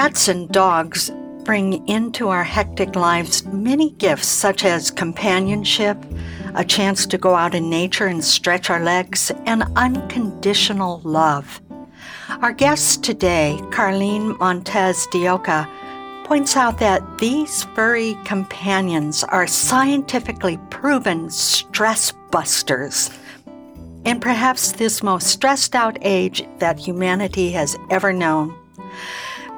Cats and dogs bring into our hectic lives many gifts, such as companionship, a chance to go out in nature and stretch our legs, and unconditional love. Our guest today, Carlyn Montes de Oca, points out that these furry companions are scientifically proven stress busters. In perhaps this most stressed out age that humanity has ever known.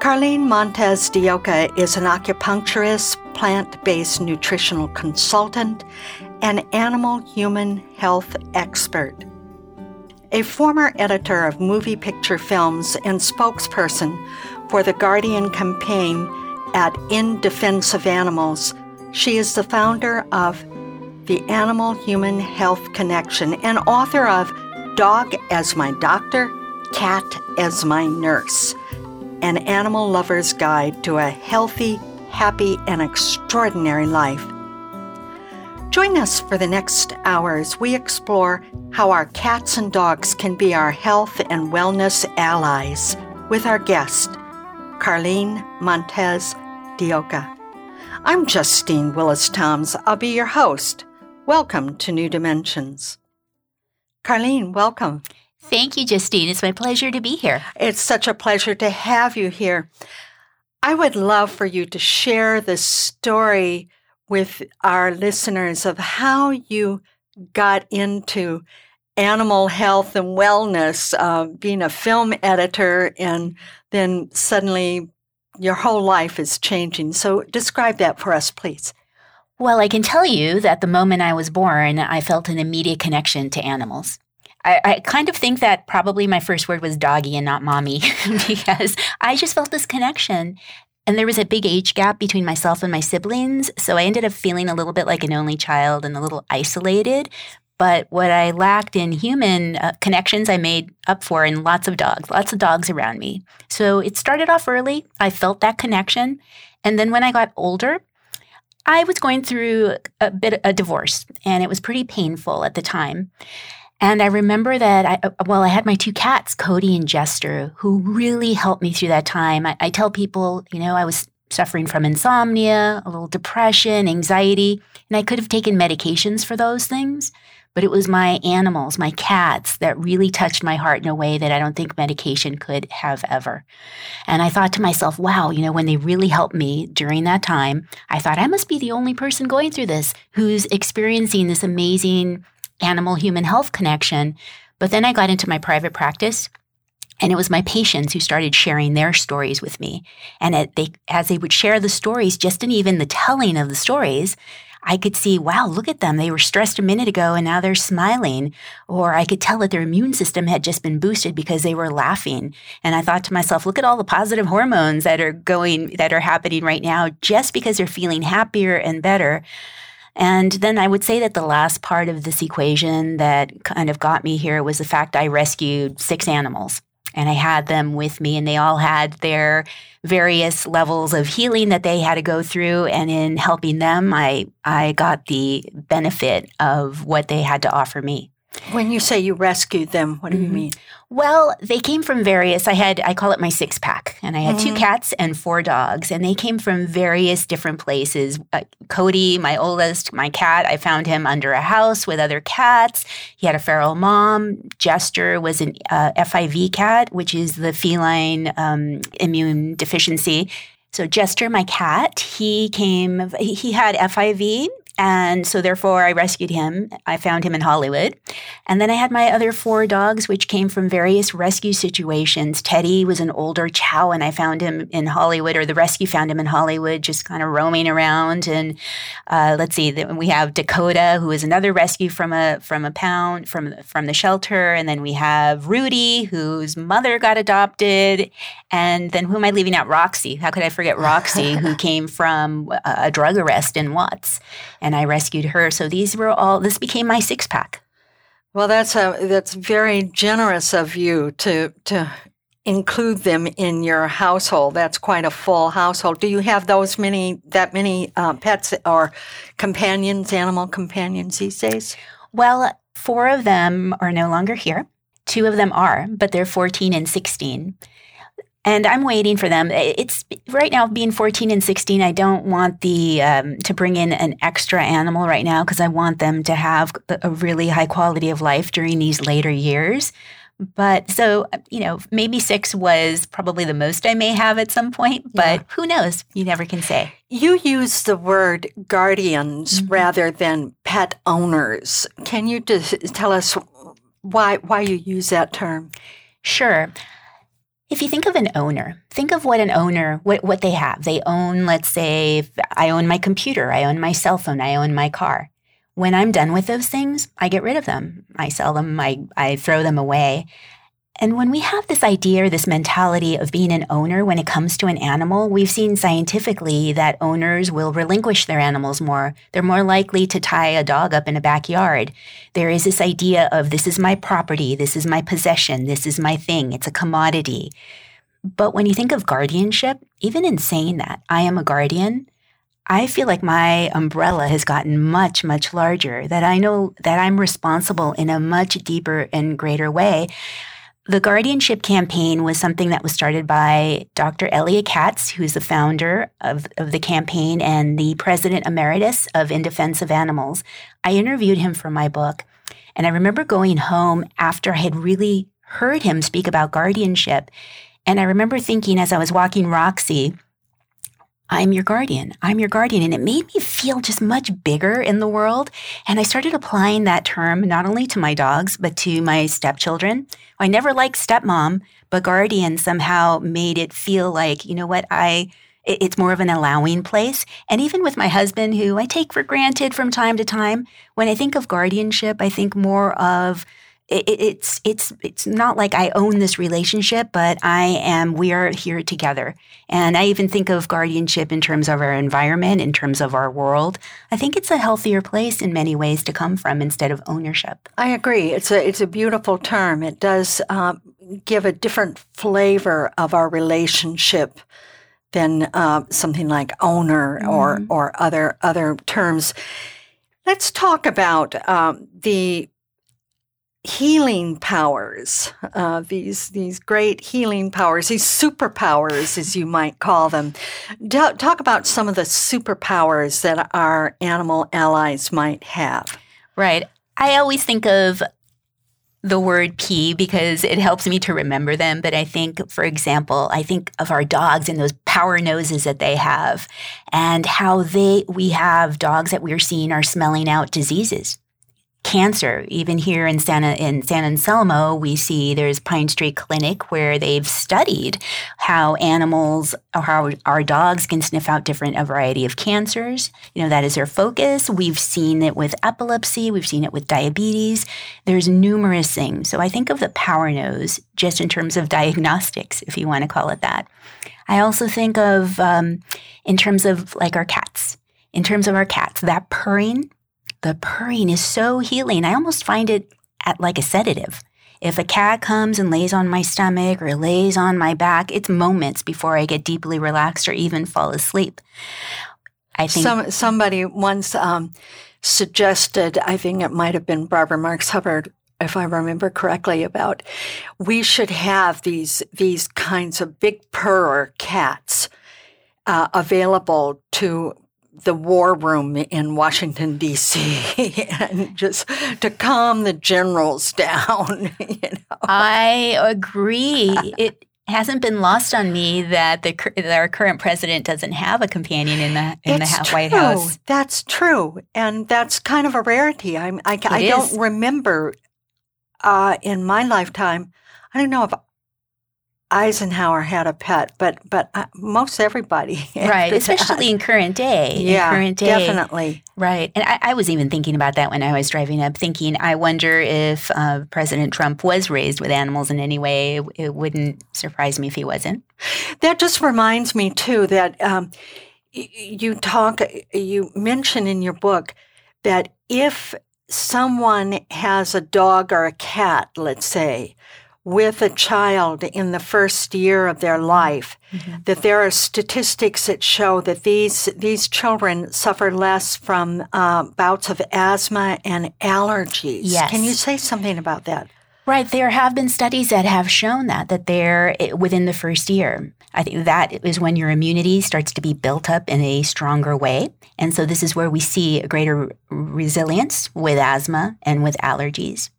Carlyn Montes de Oca is an acupuncturist, plant based nutritional consultant, and animal human health expert. A former editor of movie picture films and spokesperson for the Guardian campaign at In Defense of Animals, she is the founder of the Animal Human Health Connection and author of Dog as My Doctor, Cat as My Nurse an animal lover's guide to a healthy, happy, and extraordinary life. Join us for the next hour as We explore how our cats and dogs can be our health and wellness allies with our guest, Carlyn Montes de Oca. I'm Justine Willis Toms. I'll be your host. Welcome to New Dimensions. Carlyn, welcome. Thank you, Justine. It's my pleasure to be here. It's such a pleasure to have you here. I would love for you to share the story with our listeners of how you got into animal health and wellness, uh, being a film editor, and then suddenly your whole life is changing. So, describe that for us, please. Well, I can tell you that the moment I was born, I felt an immediate connection to animals. I, I, kind of think that probably my first word was doggy and not mommy because I just felt this connection. And there was a big age gap between myself and my siblings. So I ended up feeling a little bit like an only child and a little isolated. But what I lacked in human uh, connections, I made up for in lots of dogs, lots of dogs around me. So it started off early. I felt that connection. And then when I got older, I was going through a bit a divorce and it was pretty painful at the time. And I remember that, I, uh, well, I had my two cats, Cody and Jester, who really helped me through that time. I, I tell people, you know, I was suffering from insomnia, a little depression, anxiety, and I could have taken medications for those things. But it was my animals, my cats, that really touched my heart in a way that I don't think medication could have ever. And I thought to myself, wow, you know, when they really helped me during that time, I thought I must be the only person going through this who's experiencing this amazing animal human health connection. But then I got into my private practice and it was my patients who started sharing their stories with me. And it, they, as they would share the stories, just in even the telling of the stories, I could see, wow, look at them. They were stressed a minute ago and now they're smiling. Or I could tell that their immune system had just been boosted because they were laughing. And I thought to myself, look at all the positive hormones that are going, that are happening right now just because they're feeling happier and better. And then I would say that the last part of this equation that kind of got me here was the fact I rescued six animals and I had them with me, and they all had their various levels of healing that they had to go through. And in helping them, I, I got the benefit of what they had to offer me. When you say you rescued them, what do mm-hmm. you mean? Well, they came from various, I had, I call it my six pack, and I had mm-hmm. two cats and four dogs, and they came from various different places. Uh, Cody, my oldest, my cat, I found him under a house with other cats. He had a feral mom. Jester was an uh, FIV cat, which is the feline um, immune deficiency. So Jester, my cat, he came, he had FIV and so, therefore, I rescued him. I found him in Hollywood. And then I had my other four dogs, which came from various rescue situations. Teddy was an older chow, and I found him in Hollywood, or the rescue found him in Hollywood, just kind of roaming around. And uh, let's see, we have Dakota, who is another rescue from a from a pound from from the shelter, and then we have Rudy, whose mother got adopted, and then who am I leaving out? Roxy. How could I forget Roxy, who came from a drug arrest in Watts? and I rescued her. So these were all, this became my six pack. Well, that's a, that's very generous of you to, to include them in your household. That's quite a full household. Do you have those many, that many uh, pets or companions, animal companions these days? Well, four of them are no longer here. Two of them are, but they're 14 and 16 and I'm waiting for them. It's right now being 14 and 16. I don't want the um, to bring in an extra animal right now because I want them to have a really high quality of life during these later years. But so you know, maybe six was probably the most I may have at some point. But yeah. who knows? You never can say. You use the word guardians mm-hmm. rather than pet owners. Can you just tell us why why you use that term? Sure. If you think of an owner, think of what an owner, what, what they have. They own, let's say, I own my computer, I own my cell phone, I own my car. When I'm done with those things, I get rid of them. I sell them, I, I throw them away. And when we have this idea or this mentality of being an owner when it comes to an animal, we've seen scientifically that owners will relinquish their animals more. They're more likely to tie a dog up in a backyard. There is this idea of this is my property, this is my possession, this is my thing, it's a commodity. But when you think of guardianship, even in saying that, I am a guardian, I feel like my umbrella has gotten much, much larger, that I know that I'm responsible in a much deeper and greater way. The guardianship campaign was something that was started by Dr. Elliot Katz, who's the founder of, of the campaign and the president emeritus of In Defense of Animals. I interviewed him for my book, and I remember going home after I had really heard him speak about guardianship. And I remember thinking as I was walking Roxy, I'm your guardian. I'm your guardian. And it made me feel just much bigger in the world. And I started applying that term not only to my dogs, but to my stepchildren. I never liked stepmom, but guardian somehow made it feel like, you know what, I, it's more of an allowing place. And even with my husband, who I take for granted from time to time, when I think of guardianship, I think more of it, it's it's it's not like I own this relationship, but I am. We are here together, and I even think of guardianship in terms of our environment, in terms of our world. I think it's a healthier place in many ways to come from instead of ownership. I agree. It's a it's a beautiful term. It does uh, give a different flavor of our relationship than uh, something like owner mm-hmm. or or other other terms. Let's talk about um, the healing powers, uh, these these great healing powers, these superpowers, as you might call them. talk about some of the superpowers that our animal allies might have. Right. I always think of the word P because it helps me to remember them. But I think, for example, I think of our dogs and those power noses that they have and how they, we have dogs that we're seeing are smelling out diseases cancer. Even here in Santa in San Anselmo, we see there's Pine Street Clinic where they've studied how animals or how our dogs can sniff out different a variety of cancers. You know, that is their focus. We've seen it with epilepsy, we've seen it with diabetes. There's numerous things. So I think of the power nose just in terms of diagnostics, if you want to call it that. I also think of um, in terms of like our cats. In terms of our cats, that purring the purring is so healing. I almost find it at like a sedative. If a cat comes and lays on my stomach or lays on my back, it's moments before I get deeply relaxed or even fall asleep. I think Some, somebody once um, suggested, I think it might have been Barbara Marx Hubbard, if I remember correctly, about we should have these these kinds of big purr cats uh, available to the war room in Washington D.C. and just to calm the generals down. You know? I agree. It hasn't been lost on me that the that our current president doesn't have a companion in the in it's the true. White House. That's true, and that's kind of a rarity. I'm, I I don't remember uh, in my lifetime. I don't know if Eisenhower had a pet, but but uh, most everybody, Right, especially that. in current day. in yeah, current day. definitely. Right. And I, I was even thinking about that when I was driving up, thinking, I wonder if uh, President Trump was raised with animals in any way. It, it wouldn't surprise me if he wasn't. That just reminds me too that um, you talk, you mention in your book that if someone has a dog or a cat, let's say, with a child in the first year of their life, that there are statistics that show that these these children suffer less from uh, bouts of asthma and allergies. Yes. Can you say something about that? Right. There have been studies that have shown that, that they're eh, within the first year. I think that is when your immunity starts to be built up in a stronger way. And so this is where we see a greater resilience with asthma and with allergies.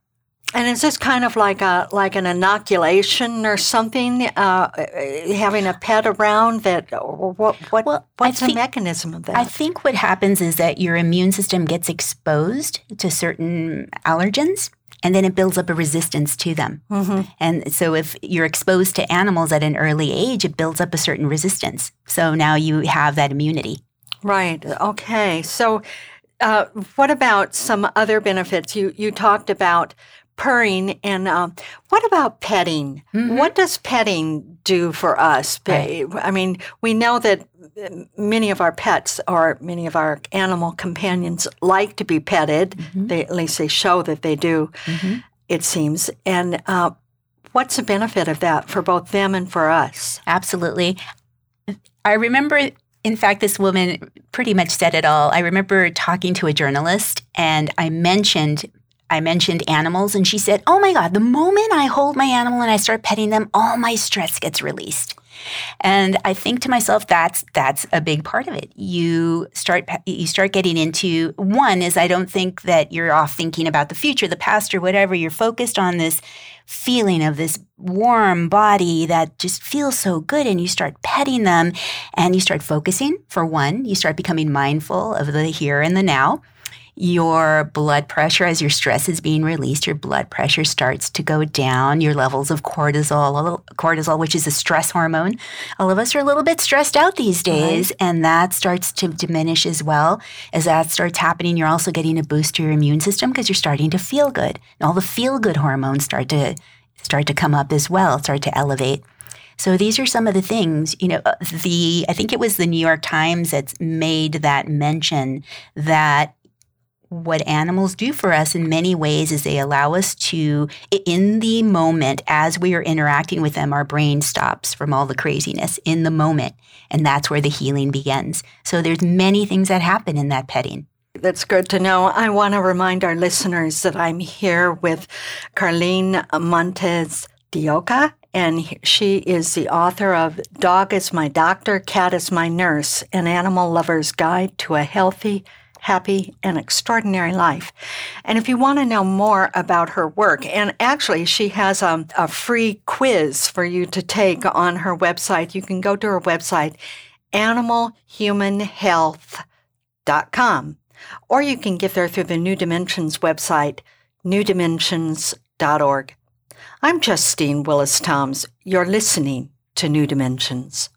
And is this kind of like a like an inoculation or something? Uh, having a pet around that, or what? What? Well, what's the mechanism of that? I think what happens is that your immune system gets exposed to certain allergens and then it builds up a resistance to them. hmm And so if you're exposed to animals at an early age, it builds up a certain resistance. So now you have that immunity. Right. Okay. So, uh, what about some other benefits? You you talked about purring, and um, what about petting? Mhm. What does petting do for us? Right. I mean, we know that uh, many of our pets or many of our animal companions like to be petted. Mhm. They at least they show that they do. Mhm. It seems. And uh, what's the benefit of that for both them and for us? Absolutely. I remember, in fact, this woman pretty much said it all. I remember talking to a journalist and I mentioned. I mentioned animals, and she said, Oh my God, the moment I hold my animal and I start petting them, all my stress gets released. And I think to myself, that's that's a big part of it. You start you start getting into one is I don't think that you're off thinking about the future, the past, or whatever. You're focused on this feeling of this warm body that just feels so good, and you start petting them, and you start focusing. For one, you start becoming mindful of the here and the now your blood pressure as your stress is being released your blood pressure starts to go down. Your levels of cortisol cortisol which is a stress hormone. All of us are a little bit stressed out these days and that starts to diminish as well. As that starts happening you're also getting a boost to your immune system because you're starting to feel good. And all the feel good hormones start to start to come up as well start to elevate. So these are some of the things, you know, uh, the I think it was the New York Times that's made that mention that what animals do for us in many ways is they allow us to in the moment as we are interacting with them our brain stops from all the craziness in the moment and that's where the healing begins. So there's many things that happen in that petting. That's good to know. I want to remind our listeners that I'm here with Carlene Montes Dioca, and she is the author of Dog is My Doctor, Cat is My Nurse An Animal Lover's Guide to a Healthy, Happy, and Extraordinary Life. And if you want to know more about her work, and actually, she has a, a free quiz for you to take on her website. You can go to her website, animalhumanhealth.com. Or you can get there through the New Dimensions website, newdimensions.org. I'm Justine Willis Toms. You're listening to New Dimensions.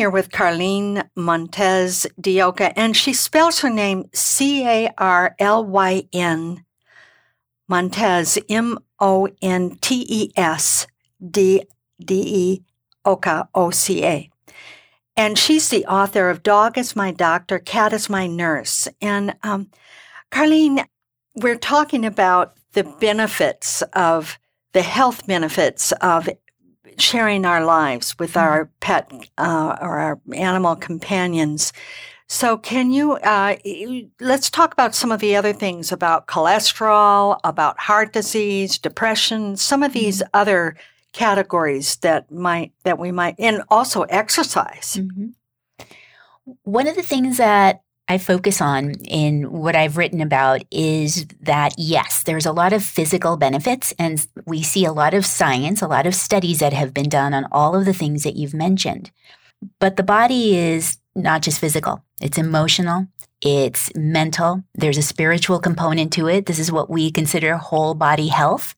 Here with Carlyn Montes de Oca, and she spells her name C A R L Y N Montes, M O N T E S D D E Oca, O C A. And she's the author of Dog is My Doctor, Cat is My Nurse. And um, Carlyn, we're talking about the benefits of the health benefits of sharing our lives with mm-hmm. our pet uh, or our animal companions. So, can you uh, let's talk about some of the other things about cholesterol, about heart disease, depression, some of these mm-hmm. other categories that might that we might, and also exercise. Mm-hmm. One of the things that I focus on in what I've written about is that yes, there's a lot of physical benefits, and we see a lot of science, a lot of studies that have been done on all of the things that you've mentioned. But the body is not just physical, it's emotional, it's mental, there's a spiritual component to it. This is what we consider whole body health.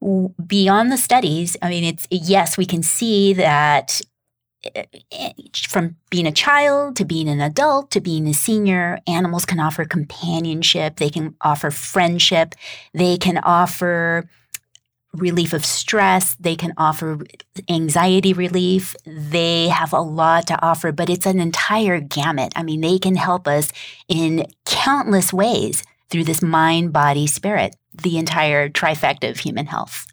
Beyond the studies, I mean, it's yes, we can see that Eh, from being a child to being an adult to being a senior, animals can offer companionship, they can offer friendship, they can offer relief of stress, they can offer anxiety relief. They have a lot to offer, but it's an entire gamut. I mean, they can help us in countless ways through this mind, body, spirit, the entire trifecta of human health.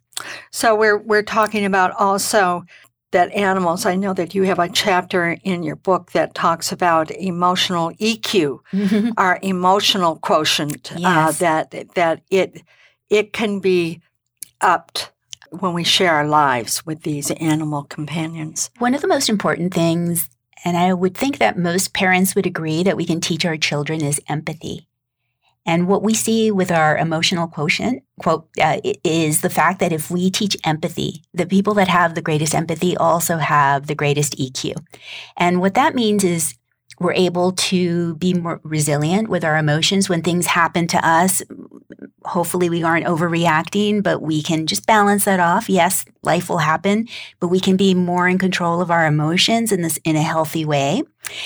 So we're we're talking about also that animals, I know that you have a chapter in your book that talks about emotional EQ, mm-hmm. our emotional quotient, uh, yes. uh, that that it it can be upped when we share our lives with these animal companions. One of the most important things, and I would think that most parents would agree that we can teach our children, is empathy. And what we see with our emotional quotient, quote, uh, is the fact that if we teach empathy, the people that have the greatest empathy also have the greatest EQ. And what that means is we're able to be more resilient with our emotions when things happen to us. Hopefully, we aren't overreacting, but we can just balance that off. Yes, life will happen, but we can be more in control of our emotions in this in a healthy way.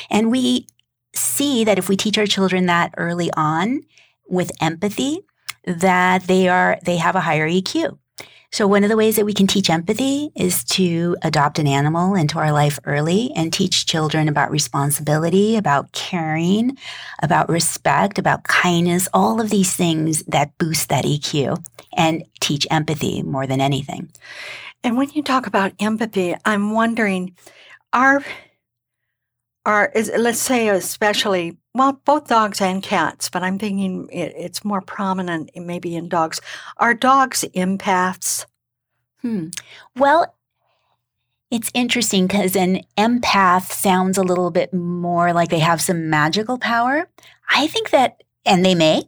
And we see that if we teach our children that early on, with empathy that they are they have a higher EQ. So one of the ways that we can teach empathy is to adopt an animal into our life early and teach children about responsibility, about caring, about respect, about kindness, all of these things that boost that EQ and teach empathy more than anything. And when you talk about empathy, I'm wondering are are is let's say especially well both dogs and cats but i'm thinking it, it's more prominent maybe in dogs. Are dogs empaths? Hmm. Well it's interesting because an empath sounds a little bit more like they have some magical power. I think that and they may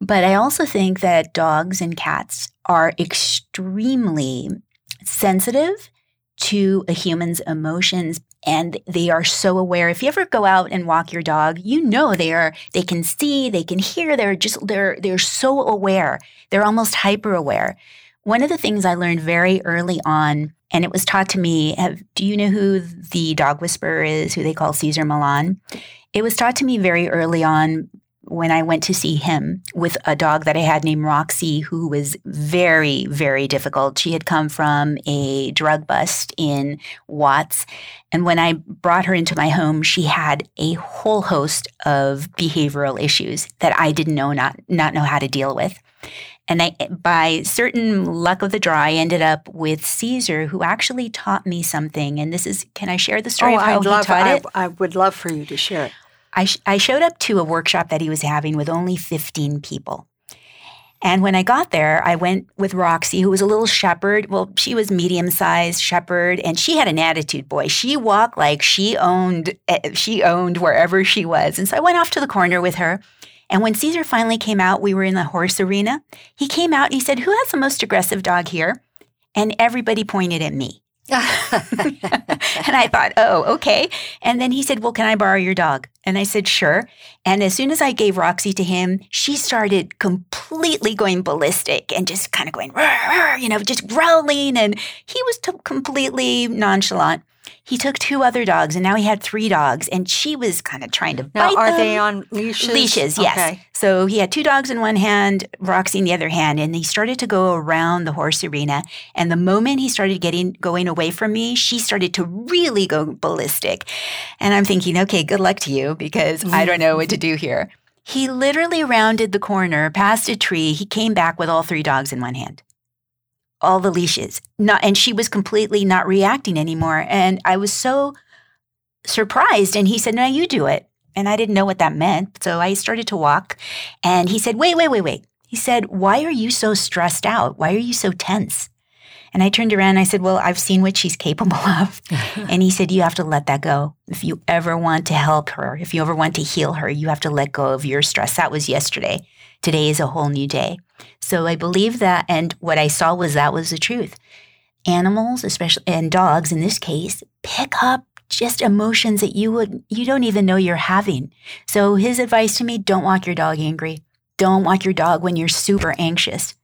but i also think that dogs and cats are extremely sensitive to a human's emotions and they are so aware. If you ever go out and walk your dog you know they are they can see they can hear they're just they're they're so aware. They're almost hyper aware one of the things i learned very early on and it was taught to me have, do you know who the dog whisperer is who they call Cesar Millan? it was taught to me very early on when I went to see him with a dog that I had named Roxy, who was very, very difficult. She had come from a drug bust in Watts. And when I brought her into my home, she had a whole host of behavioral issues that I didn't know, not, not know how to deal with. And I, by certain luck of the draw, I ended up with Cesar, who actually taught me something. And this is, can I share the story oh, of how I'd he love, taught I, it? I would love for you to share it. I, sh- I showed up to a workshop that he was having with only 15 people. And when I got there, I went with Roxy, who was a little shepherd. Well, she was medium sized shepherd, and she had an attitude, boy. She walked like she owned eh, she owned wherever she was. And so I went off to the corner with her. And when Cesar finally came out, we were in the horse arena. He came out and he said, "Who has the most aggressive dog here?" And everybody pointed at me. and I thought, oh, okay. And then he said, well, can I borrow your dog? And I said, sure. And as soon as I gave Roxy to him, she started completely going ballistic and just kind of going, you know, just growling. And he was t- completely nonchalant. He took two other dogs and now he had three dogs and she was kind of trying to now, bite are them. they on leashes? Leashes, yes. Okay. So he had two dogs in one hand, Roxy in the other hand, and he started to go around the horse arena. And the moment he started getting going away from me, she started to really go ballistic. And I'm thinking, okay, good luck to you because I don't know what to do here. He literally rounded the corner, past a tree. He came back with all three dogs in one hand all the leashes. Not and she was completely not reacting anymore. And I was so surprised. And he said, No, you do it. And I didn't know what that meant. So I started to walk. And he said, Wait, wait, wait, wait. He said, Why are you so stressed out? Why are you so tense? And I turned around and I said, Well, I've seen what she's capable of. and he said, You have to let that go. If you ever want to help her, if you ever want to heal her, you have to let go of your stress. That was yesterday. Today is a whole new day. So I believe that. And what I saw was that was the truth. Animals, especially, and dogs in this case, pick up just emotions that you would you don't even know you're having. So his advice to me, don't walk your dog angry. Don't walk your dog when you're super anxious.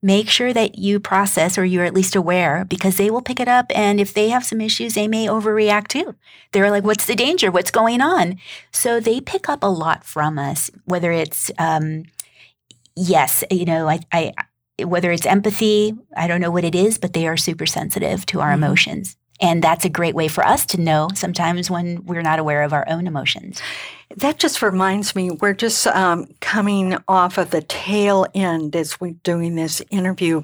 Make sure that you process or you're at least aware because they will pick it up and if they have some issues, they may overreact too. They're like, "What's the danger? What's going on?" So they pick up a lot from us, whether it's um, yes, you know, I, I whether it's empathy, I don't know what it is, but they are super sensitive to our mm-hmm. emotions. And that's a great way for us to know sometimes when we're not aware of our own emotions. That just reminds me, we're just um, coming off of the tail end as we're doing this interview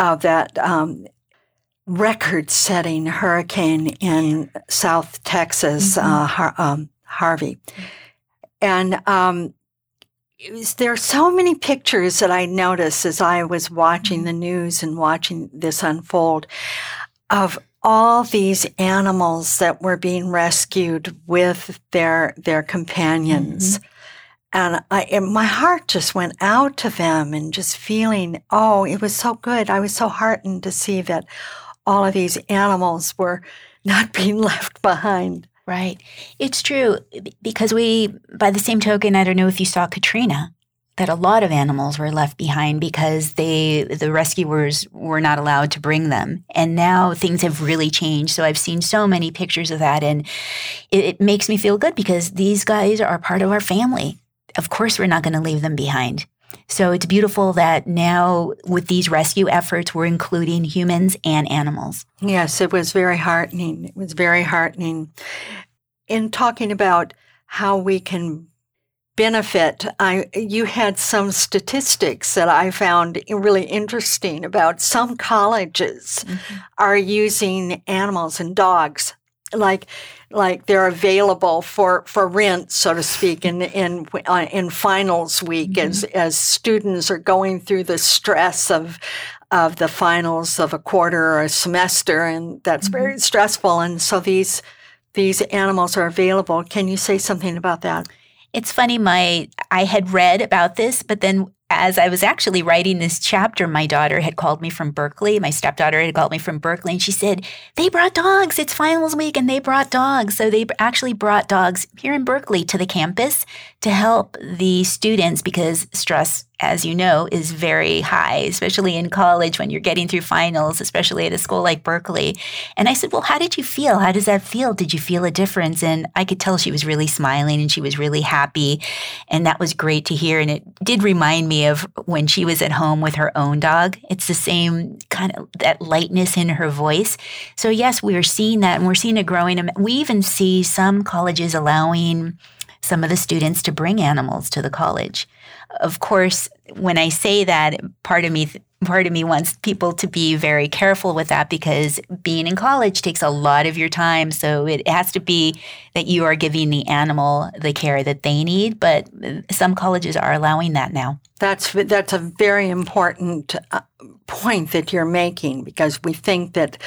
of that um, record setting hurricane in South Texas, mm-hmm. uh, Har- um, Harvey. And um, was, there are so many pictures that I noticed as I was watching the news and watching this unfold of all these animals that were being rescued with their their companions. Mm-hmm. And I, and my heart just went out to them and just feeling, oh, it was so good. I was so heartened to see that all of these animals were not being left behind. Right. It's true because we, by the same token, I don't know if you saw Katrina, that a lot of animals were left behind because they the rescuers were not allowed to bring them. And now things have really changed. So i've seen so many pictures of that and it, it makes me feel good because these guys are part of our family. Of course we're not going to leave them behind so it's beautiful that now with these rescue efforts we're including humans and animals yes it was very heartening it was very heartening in talking about how we can benefit. I, you had some statistics that I found really interesting about some colleges mm-hmm. are using animals and dogs like like they're available for, for rent, so to speak, in in uh, in finals week mm-hmm. as as students are going through the stress of of the finals of a quarter or a semester, and that's mm-hmm. very stressful. And so these these animals are available. Can you say something about that? It's funny, my I had read about this, but then as I was actually writing this chapter, my daughter had called me from Berkeley. My stepdaughter had called me from Berkeley, and she said, They brought dogs. It's finals week, and they brought dogs. So they actually brought dogs here in Berkeley to the campus to help the students because stress as you know, is very high, especially in college when you're getting through finals, especially at a school like Berkeley. And I said, Well, how did you feel? How does that feel? Did you feel a difference? And I could tell she was really smiling and she was really happy. And that was great to hear. And it did remind me of when she was at home with her own dog. It's the same kind of that lightness in her voice. So, yes, we are seeing that and we're seeing it growing. We even see some colleges allowing some of the students to bring animals to the college. Of course, when I say that, part of me part of me wants people to be very careful with that because being in college takes a lot of your time. So it has to be that you are giving the animal the care that they need. But some colleges are allowing that now. That's that's a very important uh, point that you're making because we think that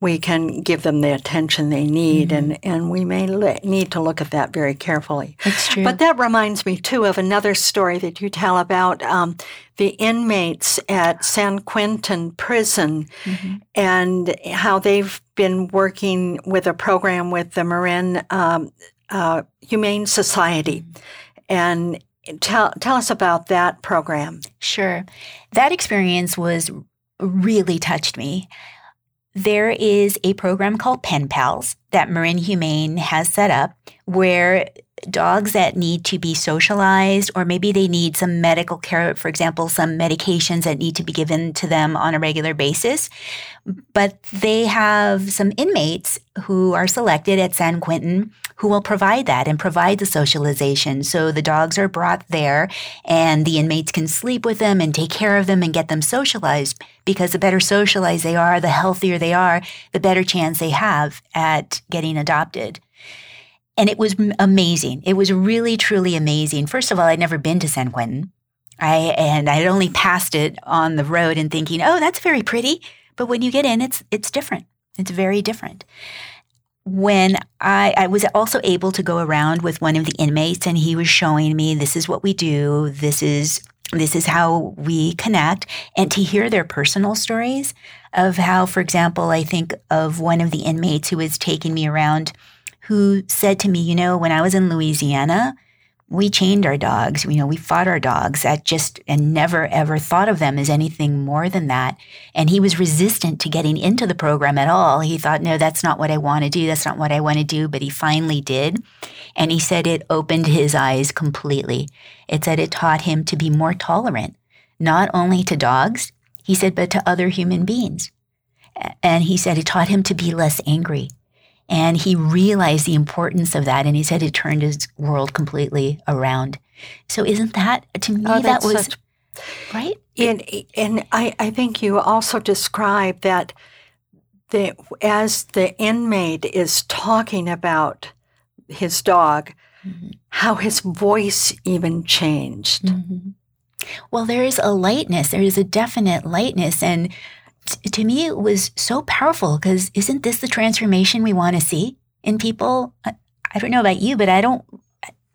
we can give them the attention they need, mm-hmm. and and we may le- need to look at that very carefully. That's true. But that reminds me too of another story that you tell about um, the inmates at San Quentin Prison mm-hmm. and how they've been working with a program with the Marin um, uh, Humane Society, and Tell, tell us about that program. Sure. That experience was really touched me. there is a program called Pen Pals that Marin Humane has set up where dogs that need to be socialized or maybe they need some medical care, for example, some medications that need to be given to them on a regular basis. But they have some inmates who are selected at San Quentin who will provide that and provide the socialization. So the dogs are brought there and the inmates can sleep with them and take care of them and get them socialized because the better socialized they are, the healthier they are, the better chance they have at getting adopted. And it was amazing. It was really, truly amazing. First of all, I'd never been to San Quentin. I and I had only passed it on the road and thinking, "Oh, that's very pretty." But when you get in, it's it's different. It's very different. When I, I was also able to go around with one of the inmates, and he was showing me, "This is what we do. This is this is how we connect," and to hear their personal stories of how, for example, I think of one of the inmates who was taking me around who said to me, you know, when I was in Louisiana, we chained our dogs. You know, we fought our dogs. I just and never ever thought of them as anything more than that. And he was resistant to getting into the program at all. He thought, no, that's not what I want to do. That's not what I want to do. But he finally did. And he said it opened his eyes completely. It said it taught him to be more tolerant, not only to dogs, he said, but to other human beings. And he said it taught him to be less angry and he realized the importance of that. And he said it turned his world completely around. So isn't that, to me, oh, that was, such, right? And, and I, I think you also described that the, as the inmate is talking about his dog, mm-hmm. how his voice even changed. Mm-hmm. Well, there is a lightness. There is a definite lightness. And to me, it was so powerful because isn't this the transformation we want to see in people? I, I don't know about you, but I don't.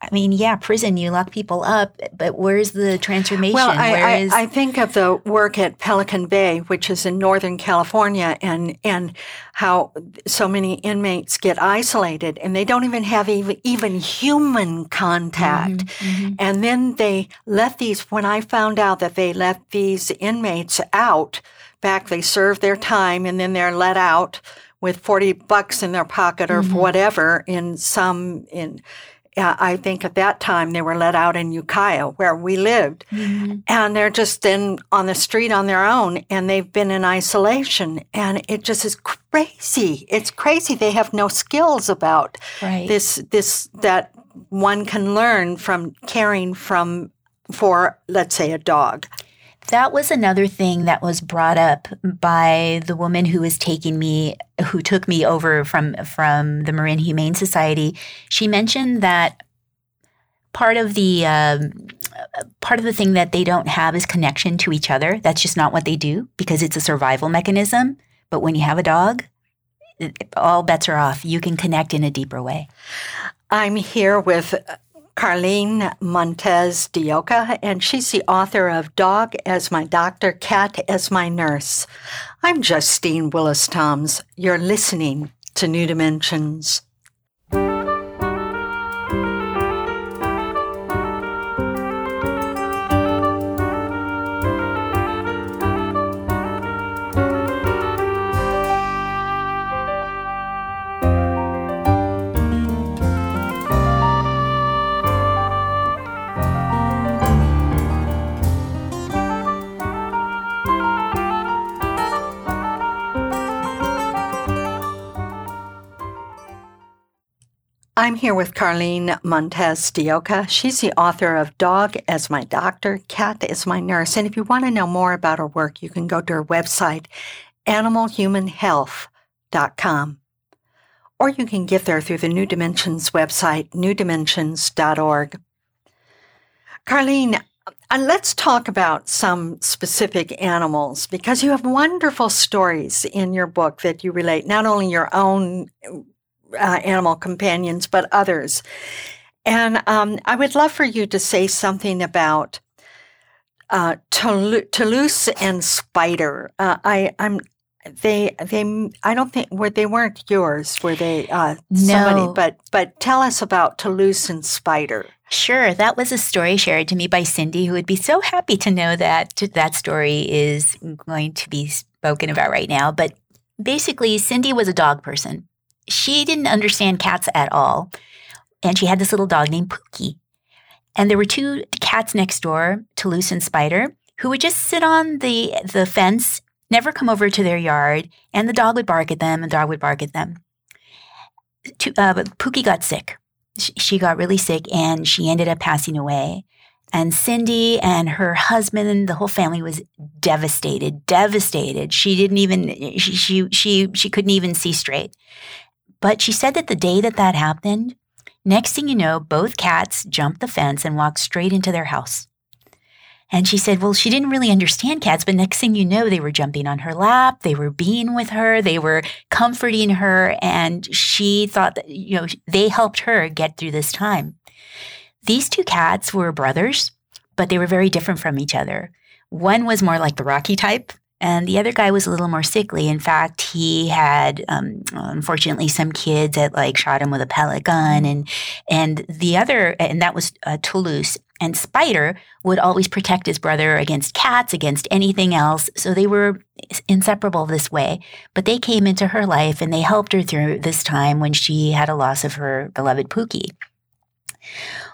I mean, yeah, prison, you lock people up, but where's the transformation? Well, I, I, I, think of the work at Pelican Bay, which is in Northern California, and, and how so many inmates get isolated and they don't even have even, even human contact. Mm-hmm, mm-hmm. And then they let these, when I found out that they let these inmates out, back. They serve their time and then they're let out with 40 bucks in their pocket or mm-hmm. whatever in some in uh, I think at that time they were let out in Ukiah where we lived. Mm-hmm. And they're just in on the street on their own and they've been in isolation and it just is crazy. It's crazy they have no skills about right. this this that one can learn from caring from for let's say a dog that was another thing that was brought up by the woman who was taking me who took me over from from the Marin Humane Society. She mentioned that part of the um, part of the thing that they don't have is connection to each other. That's just not what they do because it's a survival mechanism. But when you have a dog, all bets are off. You can connect in a deeper way. I'm here with Carlyn Montes de Oca, and she's the author of Dog as My Doctor, Cat as My Nurse. I'm Justine Willis Toms. You're listening to New Dimensions. Here with Carlyn Montes de Oca. She's the author of Dog as My Doctor, Cat as My Nurse. And if you want to know more about her work, you can go to her website, animalhumanhealth.com. Or you can get there through the New Dimensions website, newdimensions.org. Carlyn, uh, let's talk about some specific animals because you have wonderful stories in your book that you relate not only your own uh, animal companions, but others. And um, I would love for you to say something about uh, Toulouse and Spider. Uh, I, I'm they they I don't think were they weren't yours were they uh, no. somebody but but tell us about Toulouse and Spider. Sure, that was a story shared to me by Cindy, who would be so happy to know that that story is going to be spoken about right now. But basically, Cindy was a dog person. She didn't understand cats at all. And she had this little dog named Pookie. And there were two cats next door, Toulouse and Spider, who would just sit on the, the fence, never come over to their yard, and the dog would bark at them, and the dog would bark at them. Uh, but Pookie got sick. She got really sick, and she ended up passing away. And Cindy and her husband and the whole family was devastated, devastated. She didn't even she she she, she couldn't even see straight. But she said that the day that that happened, next thing you know, both cats jumped the fence and walked straight into their house. And she said, well, she didn't really understand cats, but next thing you know, they were jumping on her lap, they were being with her, they were comforting her, and she thought that, you know, they helped her get through this time. These two cats were brothers, but they were very different from each other. One was more like the Rocky type, and the other guy was a little more sickly. In fact, he had, um, unfortunately, some kids that like shot him with a pellet gun, and and the other, and that was uh, Toulouse. And Spider would always protect his brother against cats, against anything else. So they were inseparable this way. But they came into her life and they helped her through this time when she had a loss of her beloved Pookie.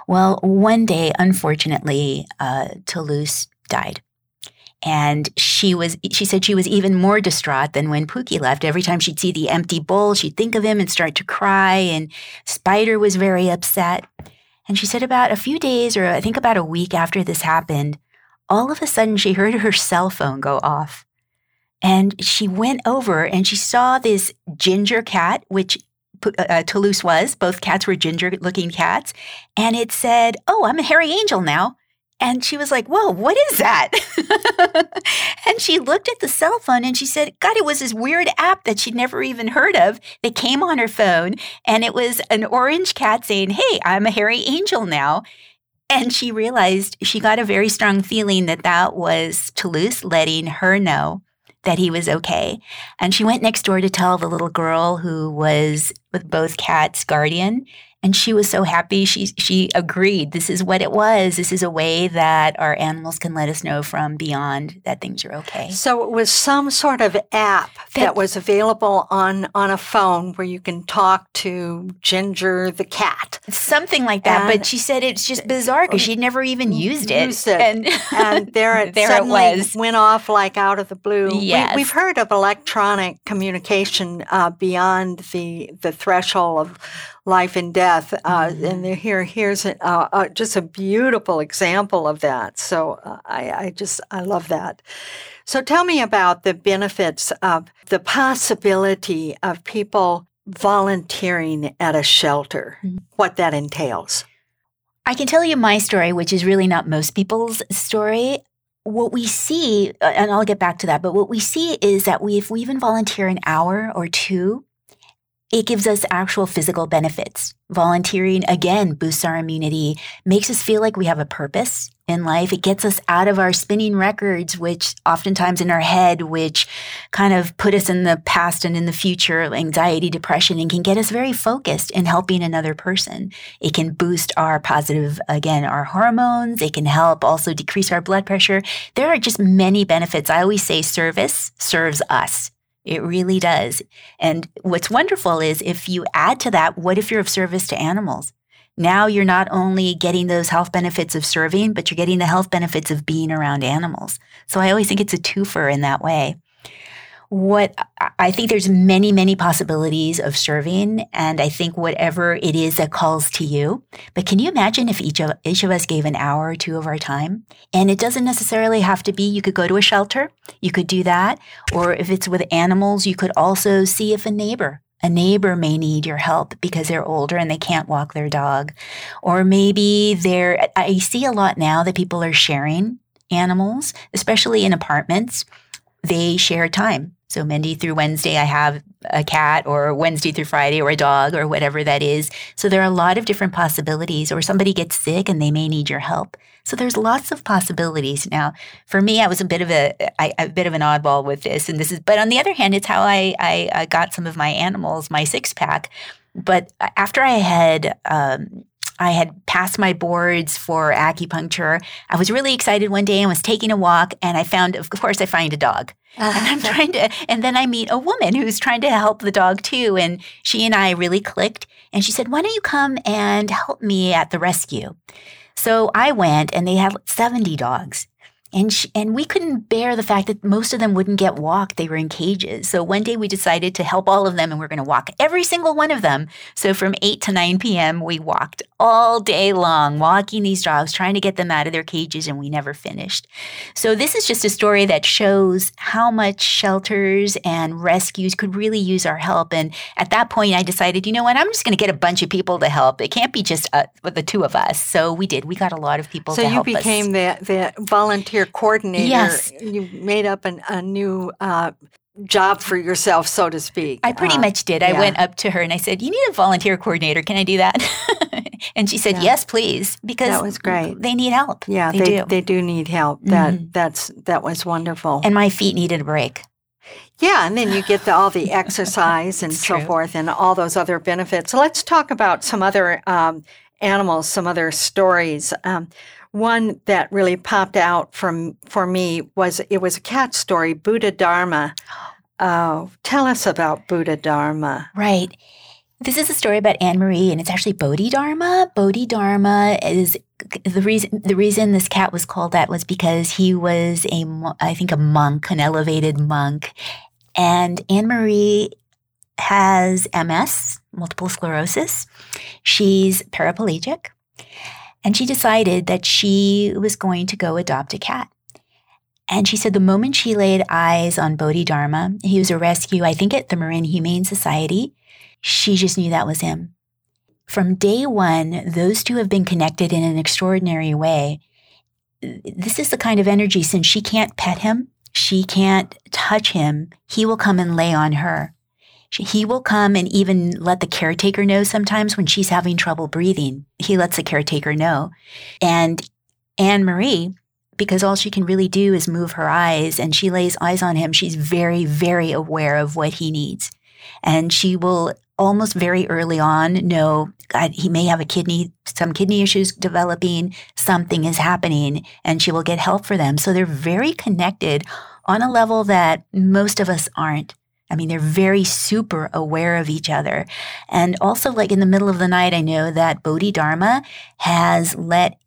Well, one day, unfortunately, uh, Toulouse died. And she was, she said she was even more distraught than when Pookie left. Every time she'd see the empty bowl, she'd think of him and start to cry. And Spider was very upset. And she said about a few days, or I think about a week after this happened, all of a sudden she heard her cell phone go off. And she went over and she saw this ginger cat, which uh, uh, Toulouse was. Both cats were ginger looking cats. And it said, Oh, I'm a hairy angel now. And she was like, Whoa, what is that? and she looked at the cell phone and she said, God, it was this weird app that she'd never even heard of that came on her phone. And it was an orange cat saying, Hey, I'm a hairy angel now. And she realized she got a very strong feeling that that was Toulouse letting her know that he was okay. And she went next door to tell the little girl who was with both cats guardian and she was so happy. She she agreed. This is what it was. This is a way that our animals can let us know from beyond that things are okay. So it was some sort of app that, that was available on on a phone where you can talk to Ginger the cat, something like that. And but she said it's just bizarre because she'd never even used it. Used it. And, and there it there suddenly it was. went off like out of the blue. Yes. We, have heard of electronic communication uh, beyond the the threshold of life and death. Uh, mm-hmm. And here, here's a, uh, uh, just a beautiful example of that. So uh, I, I just, I love that. So tell me about the benefits of the possibility of people volunteering at a shelter, mm-hmm. what that entails. I can tell you my story, which is really not most people's story. What we see, and I'll get back to that, but what we see is that we, if we even volunteer an hour or two, it gives us actual physical benefits. Volunteering, again, boosts our immunity, makes us feel like we have a purpose in life. It gets us out of our spinning records, which oftentimes in our head, which kind of put us in the past and in the future, anxiety, depression, and can get us very focused in helping another person. It can boost our positive, again, our hormones. It can help also decrease our blood pressure. There are just many benefits. I always say service serves us. It really does. And what's wonderful is if you add to that, what if you're of service to animals? Now you're not only getting those health benefits of serving, but you're getting the health benefits of being around animals. So I always think it's a twofer in that way what I think there's many, many possibilities of serving. And I think whatever it is that calls to you. But can you imagine if each of, each of us gave an hour or two of our time? And it doesn't necessarily have to be, you could go to a shelter, you could do that. Or if it's with animals, you could also see if a neighbor a neighbor may need your help because they're older and they can't walk their dog. Or maybe they're, I see a lot now that people are sharing animals, especially in apartments. They share time. So Monday through Wednesday, I have a cat, or Wednesday through Friday, or a dog, or whatever that is. So there are a lot of different possibilities. Or somebody gets sick and they may need your help. So there's lots of possibilities. Now, for me, I was a bit of a, I, a bit of an oddball with this, and this is. But on the other hand, it's how I, I, I got some of my animals, my six pack. But after I had um, I had passed my boards for acupuncture. I was really excited one day and was taking a walk, and I found, of course, I find a dog. and I'm uh-huh. trying to, and then I meet a woman who's trying to help the dog too. And she and I really clicked. And she said, Why don't you come and help me at the rescue? So I went, and they had 70 dogs. And, she, and we couldn't bear the fact that most of them wouldn't get walked. They were in cages. So one day we decided to help all of them and we're going to walk every single one of them. So from 8 to 9 p.m., we walked all day long, walking these dogs, trying to get them out of their cages, and we never finished. So this is just a story that shows how much shelters and rescues could really use our help. And at that point, I decided, you know what, I'm just going to get a bunch of people to help. It can't be just uh, the two of us. So we did. We got a lot of people so to help us. So you became the coordinator. Yes. You made up an, a new uh, job for yourself, so to speak. I pretty uh, much did. I went up to her and I said, You need a volunteer coordinator. Can I do that? and she said, Yeah. Yes, please. Because That was great. They need help. Yeah, they, they, do. they do need help. That Mhm. that's that was wonderful. and my feet needed a break. yeah, and then you get the, all the exercise and so true. forth, and all those other benefits. So let's talk about some other um, animals, some other stories. Um, one that really popped out from for me was it was a cat story, Buddha Dharma. Oh, tell us about Buddha Dharma. Right. This is a story about Anne Marie, and it's actually Bodhidharma. Bodhidharma is the reason. The reason this cat was called that was because he was a, I think, a monk, an elevated monk, and Anne Marie has MS, multiple sclerosis. She's paraplegic, and she decided that she was going to go adopt a cat. And she said the moment she laid eyes on Bodhidharma, he was a rescue, I think, at the Marin Humane Society, she just knew that was him. From day one, those two have been connected in an extraordinary way. This is the kind of energy, since she can't pet him, she can't touch him, he will come and lay on her. He will come and even let the caretaker know sometimes when she's having trouble breathing. He lets the caretaker know. And Anne Marie, because all she can really do is move her eyes and she lays eyes on him, she's very, very aware of what he needs. And she will almost very early on know God, he may have a kidney, some kidney issues developing, something is happening, and she will get help for them. So they're very connected on a level that most of us aren't. I mean, they're very super aware of each other. And also, like in the middle of the night, I know that Bodhidharma has let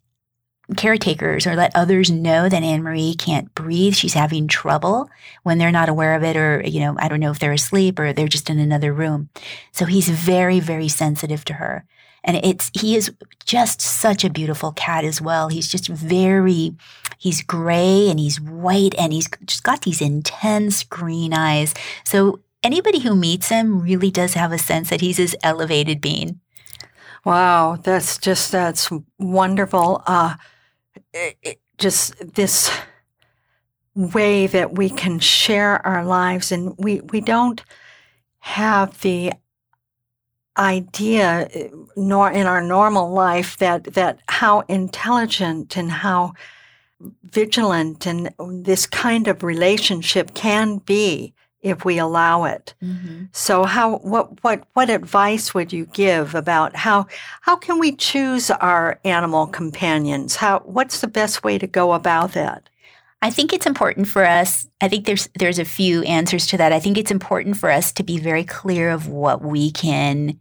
caretakers or let others know that Anne Marie can't breathe. She's having trouble when they're not aware of it, or, you know, I don't know if they're asleep or they're just in another room. So he's very, very sensitive to her. And it's, he is just such a beautiful cat as well. He's just very, he's gray and he's white and he's just got these intense green eyes. So anybody who meets him really does have a sense that he's this elevated being. Wow, that's just that's wonderful. Uh, it, it- just this way that we can share our lives, and we we don't have the idea, nor in our normal life, that that how intelligent and how vigilant and this kind of relationship can be if we allow it. Mm-hmm. So how what what what advice would you give about how how can we choose our animal companions? How what's the best way to go about that? I think it's important for us. I think there's there's a few answers to that. I think it's important for us to be very clear of what we can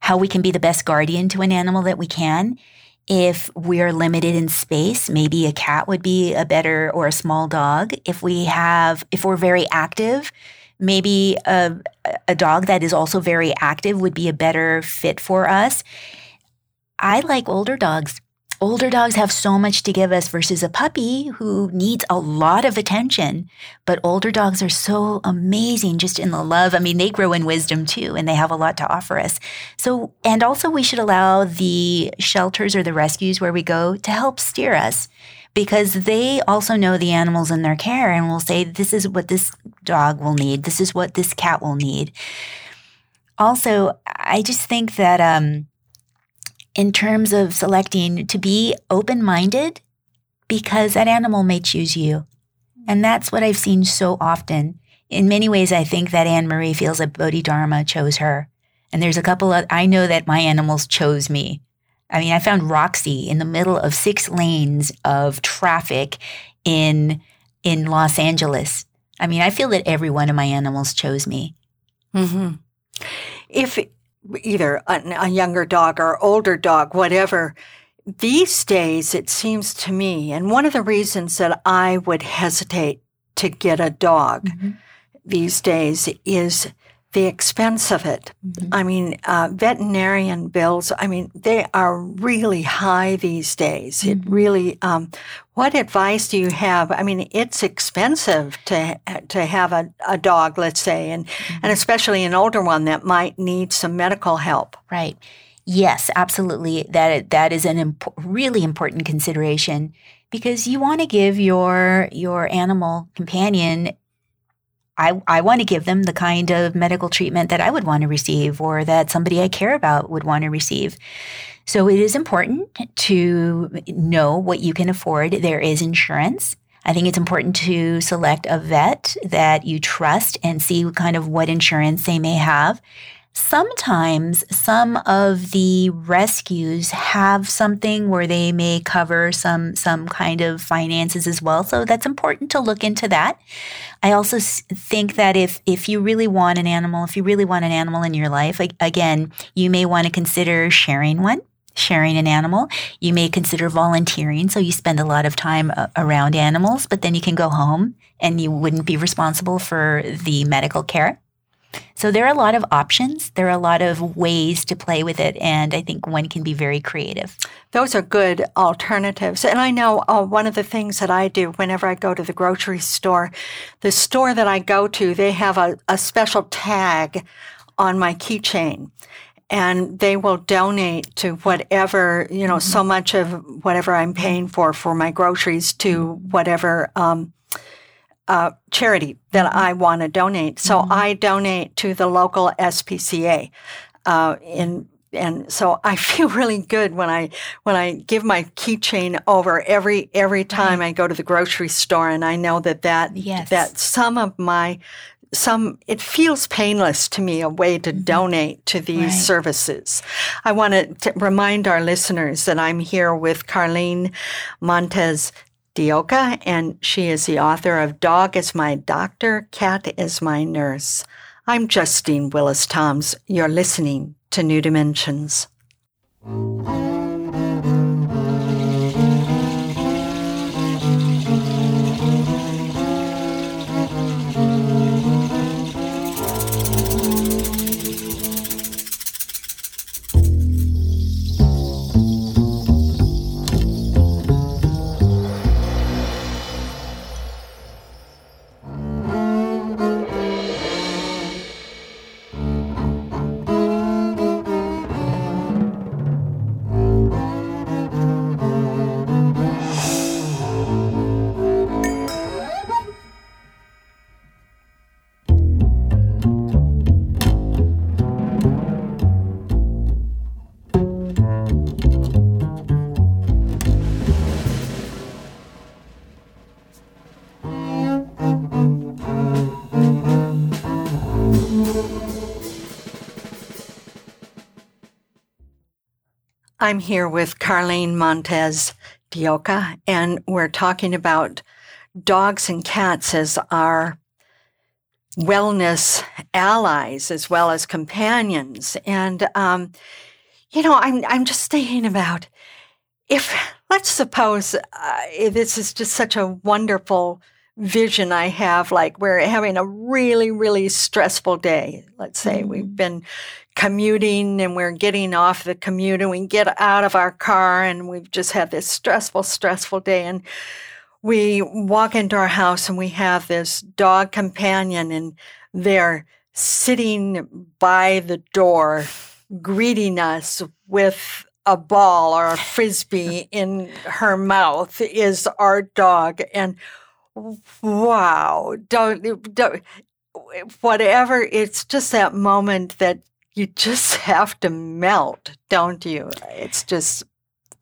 how we can be the best guardian to an animal that we can. If we're limited in space, maybe a cat would be a better or a small dog. If we have if we're very active, maybe a a dog that is also very active would be a better fit for us. I like older dogs. Older dogs have so much to give us versus a puppy who needs a lot of attention. But older dogs are so amazing just in the love. I mean, they grow in wisdom too, and they have a lot to offer us. So, and also we should allow the shelters or the rescues where we go to help steer us because they also know the animals in their care and will say, this is what this dog will need. This is what this cat will need. Also, I just think that, um, in terms of selecting to be open minded because that animal may choose you. And that's what I've seen so often. In many ways, I think that Anne Marie feels that Bodhidharma chose her. And there's a couple of, I know that my animals chose me. I mean, I found Roxy in the middle of six lanes of traffic in in Los Angeles. I mean, I feel that every one of my animals chose me. Mm-hmm. If either a, a younger dog or older dog, whatever, these days it seems to me, and one of the reasons that I would hesitate to get a dog Mm-hmm. these days is the expense of it. Mhm. I mean, uh, veterinarian bills, I mean, they are really high these days. It Mhm. really, um, what advice do you have? I mean, it's expensive to, to have a, a dog, let's say, and, and especially an older one that might need some medical help. Right. Yes, absolutely. That that is an imp- really important consideration because you want to give your your animal companion I, I want to give them the kind of medical treatment that I would want to receive or that somebody I care about would want to receive. So it is important to know what you can afford. There is insurance. I think it's important to select a vet that you trust and see kind of what insurance they may have. Sometimes some of the rescues have something where they may cover some some kind of finances as well. So that's important to look into that. I also think that if if you really want an animal, if you really want an animal in your life, again, you may want to consider sharing one, sharing an animal. You may consider volunteering, so you spend a lot of time uh, around animals, but then you can go home and you wouldn't be responsible for the medical care. So there are a lot of options. There are a lot of ways to play with it, and I think one can be very creative. Those are good alternatives. And I know uh, one of the things that I do whenever I go to the grocery store, the store that I go to, they have a, a special tag on my keychain. And they will donate to whatever, you know, so much of whatever I'm paying for for my groceries to whatever um, uh, charity that I want to donate. So I donate to the local SPCA uh, in and so I feel really good when I when I give my keychain over every every time I go to the grocery store, and I know that that Yes. that some of my some it feels painless to me a way to donate to these Right. services. I want to remind our listeners that I'm here with Carlyn Montes de Oca, and she is the author of Dog is My Doctor, Cat is My Nurse. I'm Justine Willis Toms. You're listening to New Dimensions. I'm here with Carlene Montez Dioka, and we're talking about dogs and cats as our wellness allies as well as companions. And um, you know, I'm I'm just thinking about if let's suppose uh, this is just such a wonderful vision I have, like we're having a really really stressful day. Let's say Mhm. we've been commuting and we're getting off the commute and we get out of our car and we've just had this stressful stressful day. And we walk into our house and we have this dog companion and they're sitting by the door greeting us with a ball or a frisbee in her mouth is our dog. And wow don't, don't whatever it's just that moment that you just have to melt don't you it's just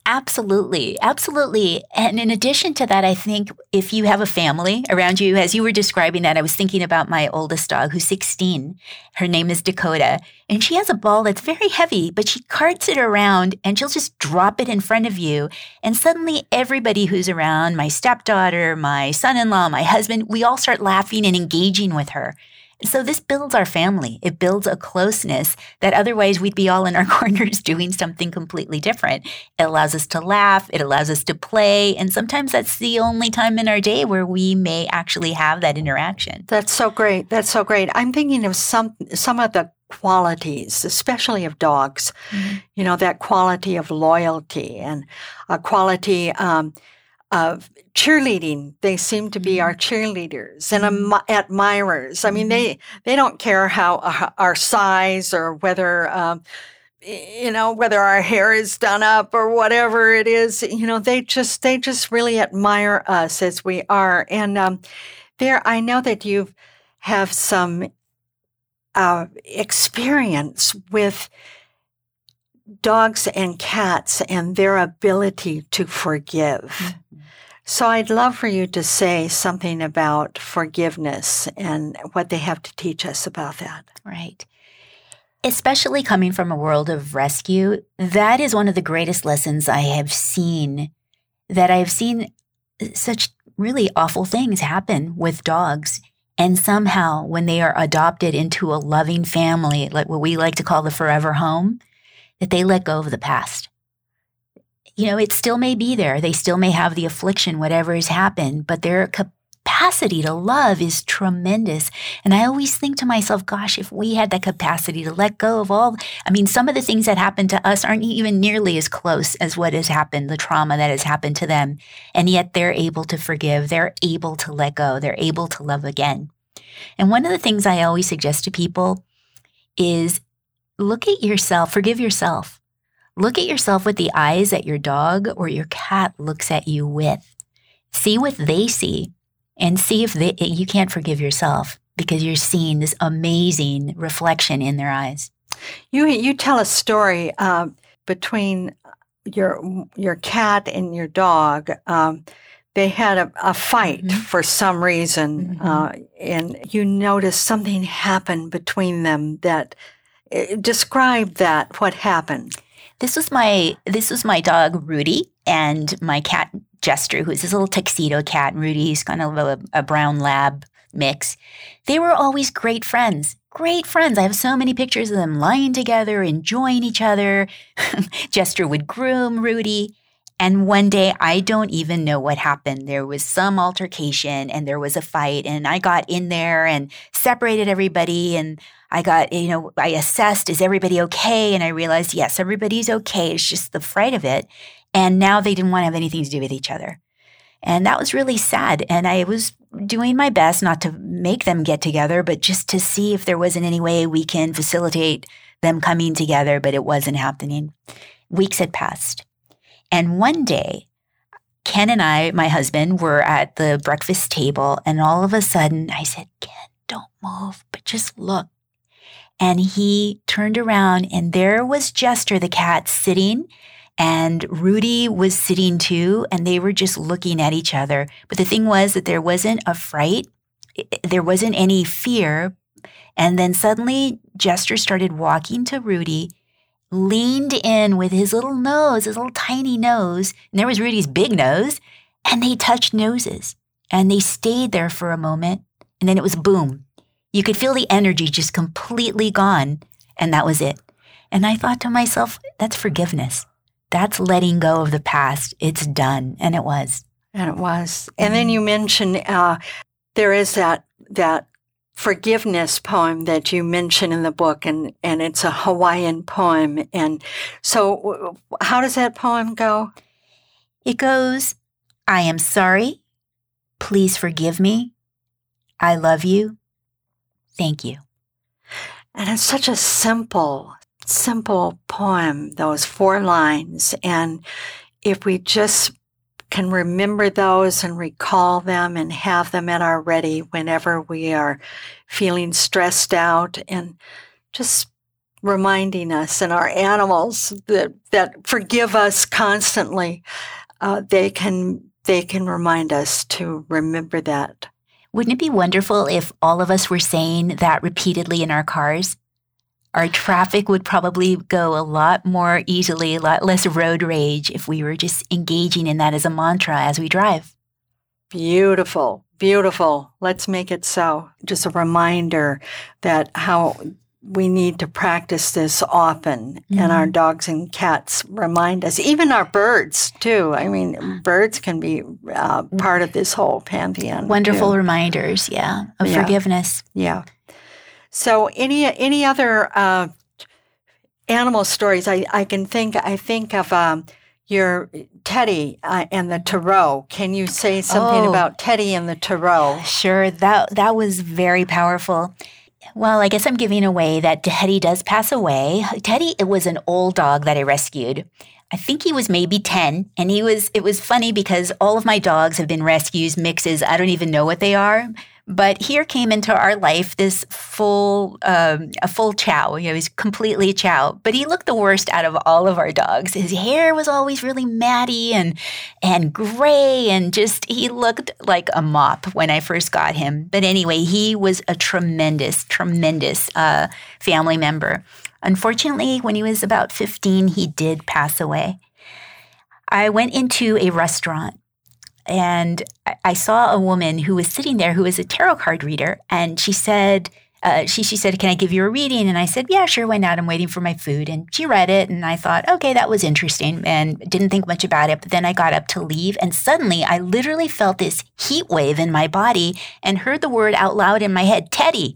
Absolutely. Absolutely. And in addition to that, I think if you have a family around you, as you were describing that, I was thinking about my oldest dog who's 16. Her name is Dakota. And she has a ball that's very heavy, but she carts it around and she'll just drop it in front of you. And suddenly, everybody who's around, my stepdaughter, my son in law, my husband, we all start laughing and engaging with her. So this builds our family. It builds a closeness that otherwise we'd be all in our corners doing something completely different. It allows us to laugh, it allows us to play, and sometimes that's the only time in our day where we may actually have that interaction. That's so great. That's so great. I'm thinking of some some of the qualities, especially of dogs. Mm-hmm. You know, that quality of loyalty and a quality um, of cheerleading. They seem to be our mm-hmm. cheerleaders and mm-hmm. admirers. I mean, they mm-hmm. they don't care how uh, our size or whether. Um, you know whether our hair is done up or whatever it is you know they just they just really admire us as we are and um, there i know that you have some uh, experience with dogs and cats and their ability to forgive mm-hmm. So I'd love for you to say something about forgiveness and what they have to teach us about that. Right. Especially coming from a world of rescue, that is one of the greatest lessons I have seen. That I've seen such really awful things happen with dogs. And somehow, when they are adopted into a loving family, like what we like to call the forever home, that they let go of the past you know, it still may be there. They still may have the affliction, whatever has happened, but their capacity to love is tremendous. And I always think to myself, gosh, if we had that capacity to let go of all, I mean, some of the things that happen to us aren't even nearly as close as what has happened, the trauma that has happened to them. And yet they're able to forgive, they're able to let go, they're able to love again. And one of the things I always suggest to people is look at yourself, forgive yourself. Look at yourself with the eyes that your dog or your cat looks at you with. See what they see and see if they, you can't forgive yourself because you're seeing this amazing reflection in their eyes. You you tell a story uh, between your your cat and your dog. Um, they had a, a fight mm-hmm. for some reason, mm-hmm. uh, and you noticed something happened between them that uh, describe that. What happened? This was my this was my dog Rudy and my cat Jester, who's this little tuxedo cat. And Rudy's kind of a, a brown lab mix. They were always great friends. Great friends. I have so many pictures of them lying together, enjoying each other. Jester would groom Rudy. And one day, I don't even know what happened. There was some altercation and there was a fight, and I got in there and separated everybody. And I got, you know, I assessed, is everybody okay? And I realized, yes, everybody's okay. It's just the fright of it. And now they didn't want to have anything to do with each other. And that was really sad. And I was doing my best not to make them get together, but just to see if there wasn't any way we can facilitate them coming together, but it wasn't happening. Weeks had passed. And one day, Ken and I, my husband, were at the breakfast table, and all of a sudden I said, Ken, don't move, but just look. And he turned around and there was Jester the cat sitting and Rudy was sitting too, and they were just looking at each other. But the thing was that there wasn't a fright, there wasn't any fear. And then suddenly Jester started walking to Rudy, leaned in with his little nose, his little tiny nose, and there was Rudy's big nose, and they touched noses. And they stayed there for a moment, and then it was boom. You could feel the energy just completely gone, and that was it. And I thought to myself, that's forgiveness. That's letting go of the past. It's done. And it was. And it was. And then you mentioned uh, there is that that forgiveness poem that you mention in the book, and, and it's a Hawaiian poem. And so, how does that poem go? It goes, I am sorry. Please forgive me. I love you. Thank you. And it's such a simple, simple poem, those four lines. And if we just can remember those and recall them and have them at our ready whenever we are feeling stressed out and just reminding us and our animals that, that forgive us constantly, uh, they can they can remind us to remember that. Wouldn't it be wonderful if all of us were saying that repeatedly in our cars? Our traffic would probably go a lot more easily, a lot less road rage if we were just engaging in that as a mantra as we drive. Beautiful, beautiful. Let's make it so. Just a reminder that how we need to practice this often mm-hmm. and our mm-hmm. dogs and cats remind us even our birds too i mean birds can be uh, part of this whole pantheon wonderful too. reminders yeah of yeah. forgiveness yeah so any any other uh, animal stories I, I can think i think of um, your Teddy uh, and the Tarot. Can you say something oh, about Teddy and the Tarot? Sure. That that was very powerful. Well, I guess I'm giving away that Teddy does pass away. Teddy it was an old dog that I rescued. I think he was maybe 10 and he was it was funny because all of my dogs have been rescues, mixes, I don't even know what they are. But here came into our life this full, um, a full chow. You know, he's completely chow. But he looked the worst out of all of our dogs. His hair was always really matty and and gray, and just he looked like a mop when I first got him. But anyway, he was a tremendous, tremendous uh, family member. Unfortunately, when he was about 15, he did pass away. I went into a restaurant and I saw a woman who was sitting there who was a tarot card reader, and she said, uh, she she said, "Can I give you a reading?" And I said, "Yeah, sure. Why not? I'm waiting for my food." And she read it, and I thought, "Okay, that was interesting," and didn't think much about it. But then I got up to leave, and suddenly I literally felt this heat wave in my body and heard the word out loud in my head, "Teddy."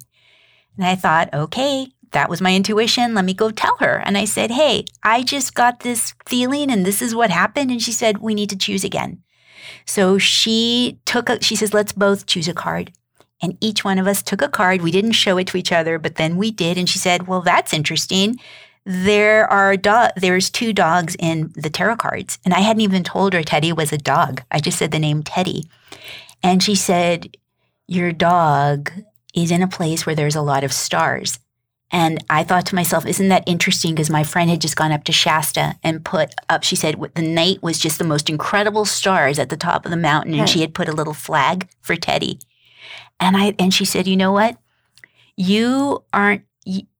And I thought, "Okay." That was my intuition. Let me go tell her. And I said, Hey, I just got this feeling and this is what happened. And she said, We need to choose again. So she took a, she says, let's both choose a card. And each one of us took a card. We didn't show it to each other, but then we did. And she said, well, that's interesting. There are do- there's two dogs in the tarot cards. And I hadn't even told her Teddy was a dog. I just said the name Teddy. And she said, your dog is in a place where there's a lot of stars. And I thought to myself, isn't that interesting? Because my friend had just gone up to Shasta and put up, she said the night was just the most incredible stars at the top of the mountain. And she had put a little flag for Teddy. And I, and she said, you know what? You aren't,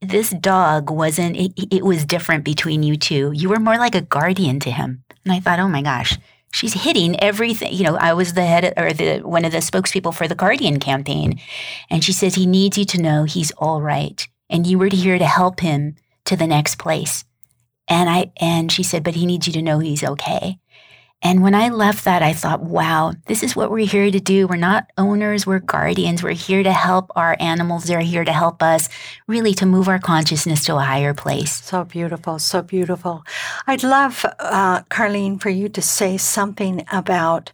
this dog wasn't, it, it was different between you two. You were more like a guardian to him. And I thought, oh my gosh, she's hitting everything. You know, I was the head or the one of the spokespeople for the Guardian campaign, and she says he needs you to know he's all right and you were here to help him to the next place. And I and she said, but he needs you to know he's okay. And when I left that, I thought, wow, this is what we're here to do. We're not owners, we're guardians. We're here to help our animals. They're here to help us, really to move our consciousness to a higher place. So beautiful, so beautiful. I'd love, uh, Carlyn, for you to say something about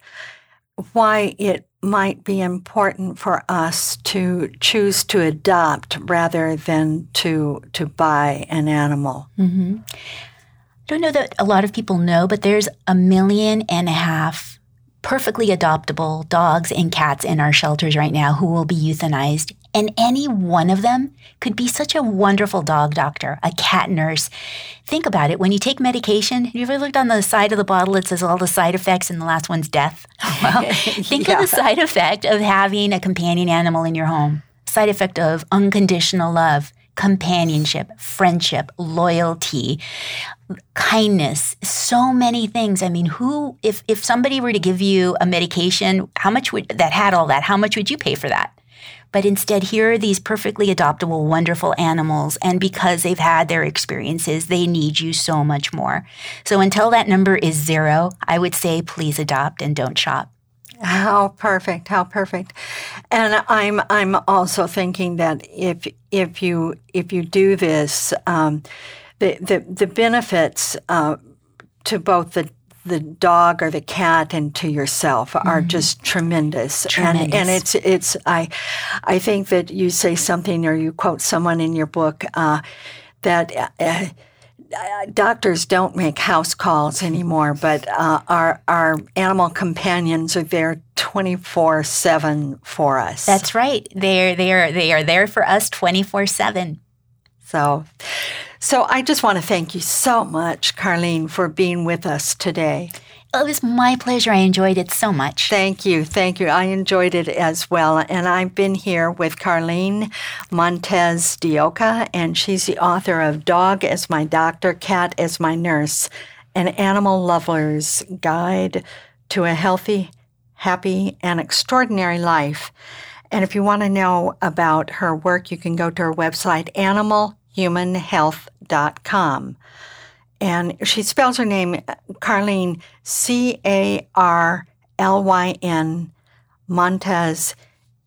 why it might be important for us to choose to adopt rather than to to buy an animal. Mm-hmm. I don't know that a lot of people know, but there's a million and a half perfectly adoptable dogs and cats in our shelters right now who will be euthanized and any one of them could be such a wonderful dog doctor, a cat nurse. Think about it. When you take medication, you ever looked on the side of the bottle, it says all the side effects, and the last one's death? Well, think yeah. of the side effect of having a companion animal in your home. Side effect of unconditional love, companionship, friendship, loyalty, kindness, so many things. I mean, who if if somebody were to give you a medication, how much would that had all that, how much would you pay for that? But instead, here are these perfectly adoptable, wonderful animals. And because they've had their experiences, they need you so much more. So until that number is zero, I would say please adopt and don't shop. How perfect! How perfect! And I'm I'm also thinking that if if you if you do this, um, the the the benefits uh, to both the the dog or the cat and to yourself are mm-hmm. just tremendous. tremendous. And and it's it's I I think that you say something or you quote someone in your book uh, that. Uh, doctors don't make house calls anymore, but uh, our our animal companions are there twenty four seven for us. That's right. They are they are they are there for us twenty four seven. So, So I just want to thank you so much, Carlyn, for being with us today. It was my pleasure. I enjoyed it so much. Thank you. Thank you. I enjoyed it as well. And I've been here with Carlene Montez Dioca, and she's the author of Dog as My Doctor, Cat as My Nurse, an animal lover's guide to a healthy, happy, and extraordinary life. And if you want to know about her work, you can go to her website, animalhumanhealth.com. And she spells her name, Carlyn, C A R L Y N, Montes,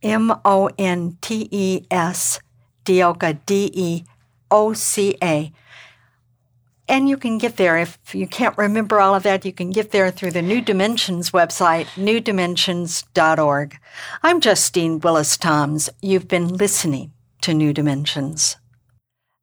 M O N T E S, de Oca, D E O C A. And you can get there. If you can't remember all of that, you can get there through the New Dimensions website, newdimensions.org. I'm Justine Willis Toms. You've been listening to New Dimensions.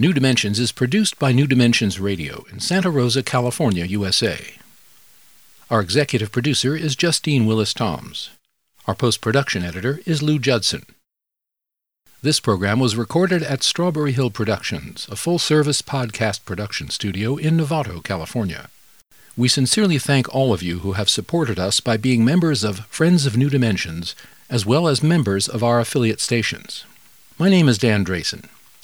New Dimensions is produced by New Dimensions Radio in Santa Rosa, California, USA. Our executive producer is Justine Willis Toms. Our post production editor is Lou Judson. This program was recorded at Strawberry Hill Productions, a full service podcast production studio in Novato, California. We sincerely thank all of you who have supported us by being members of Friends of New Dimensions, as well as members of our affiliate stations. My name is Dan Drayson.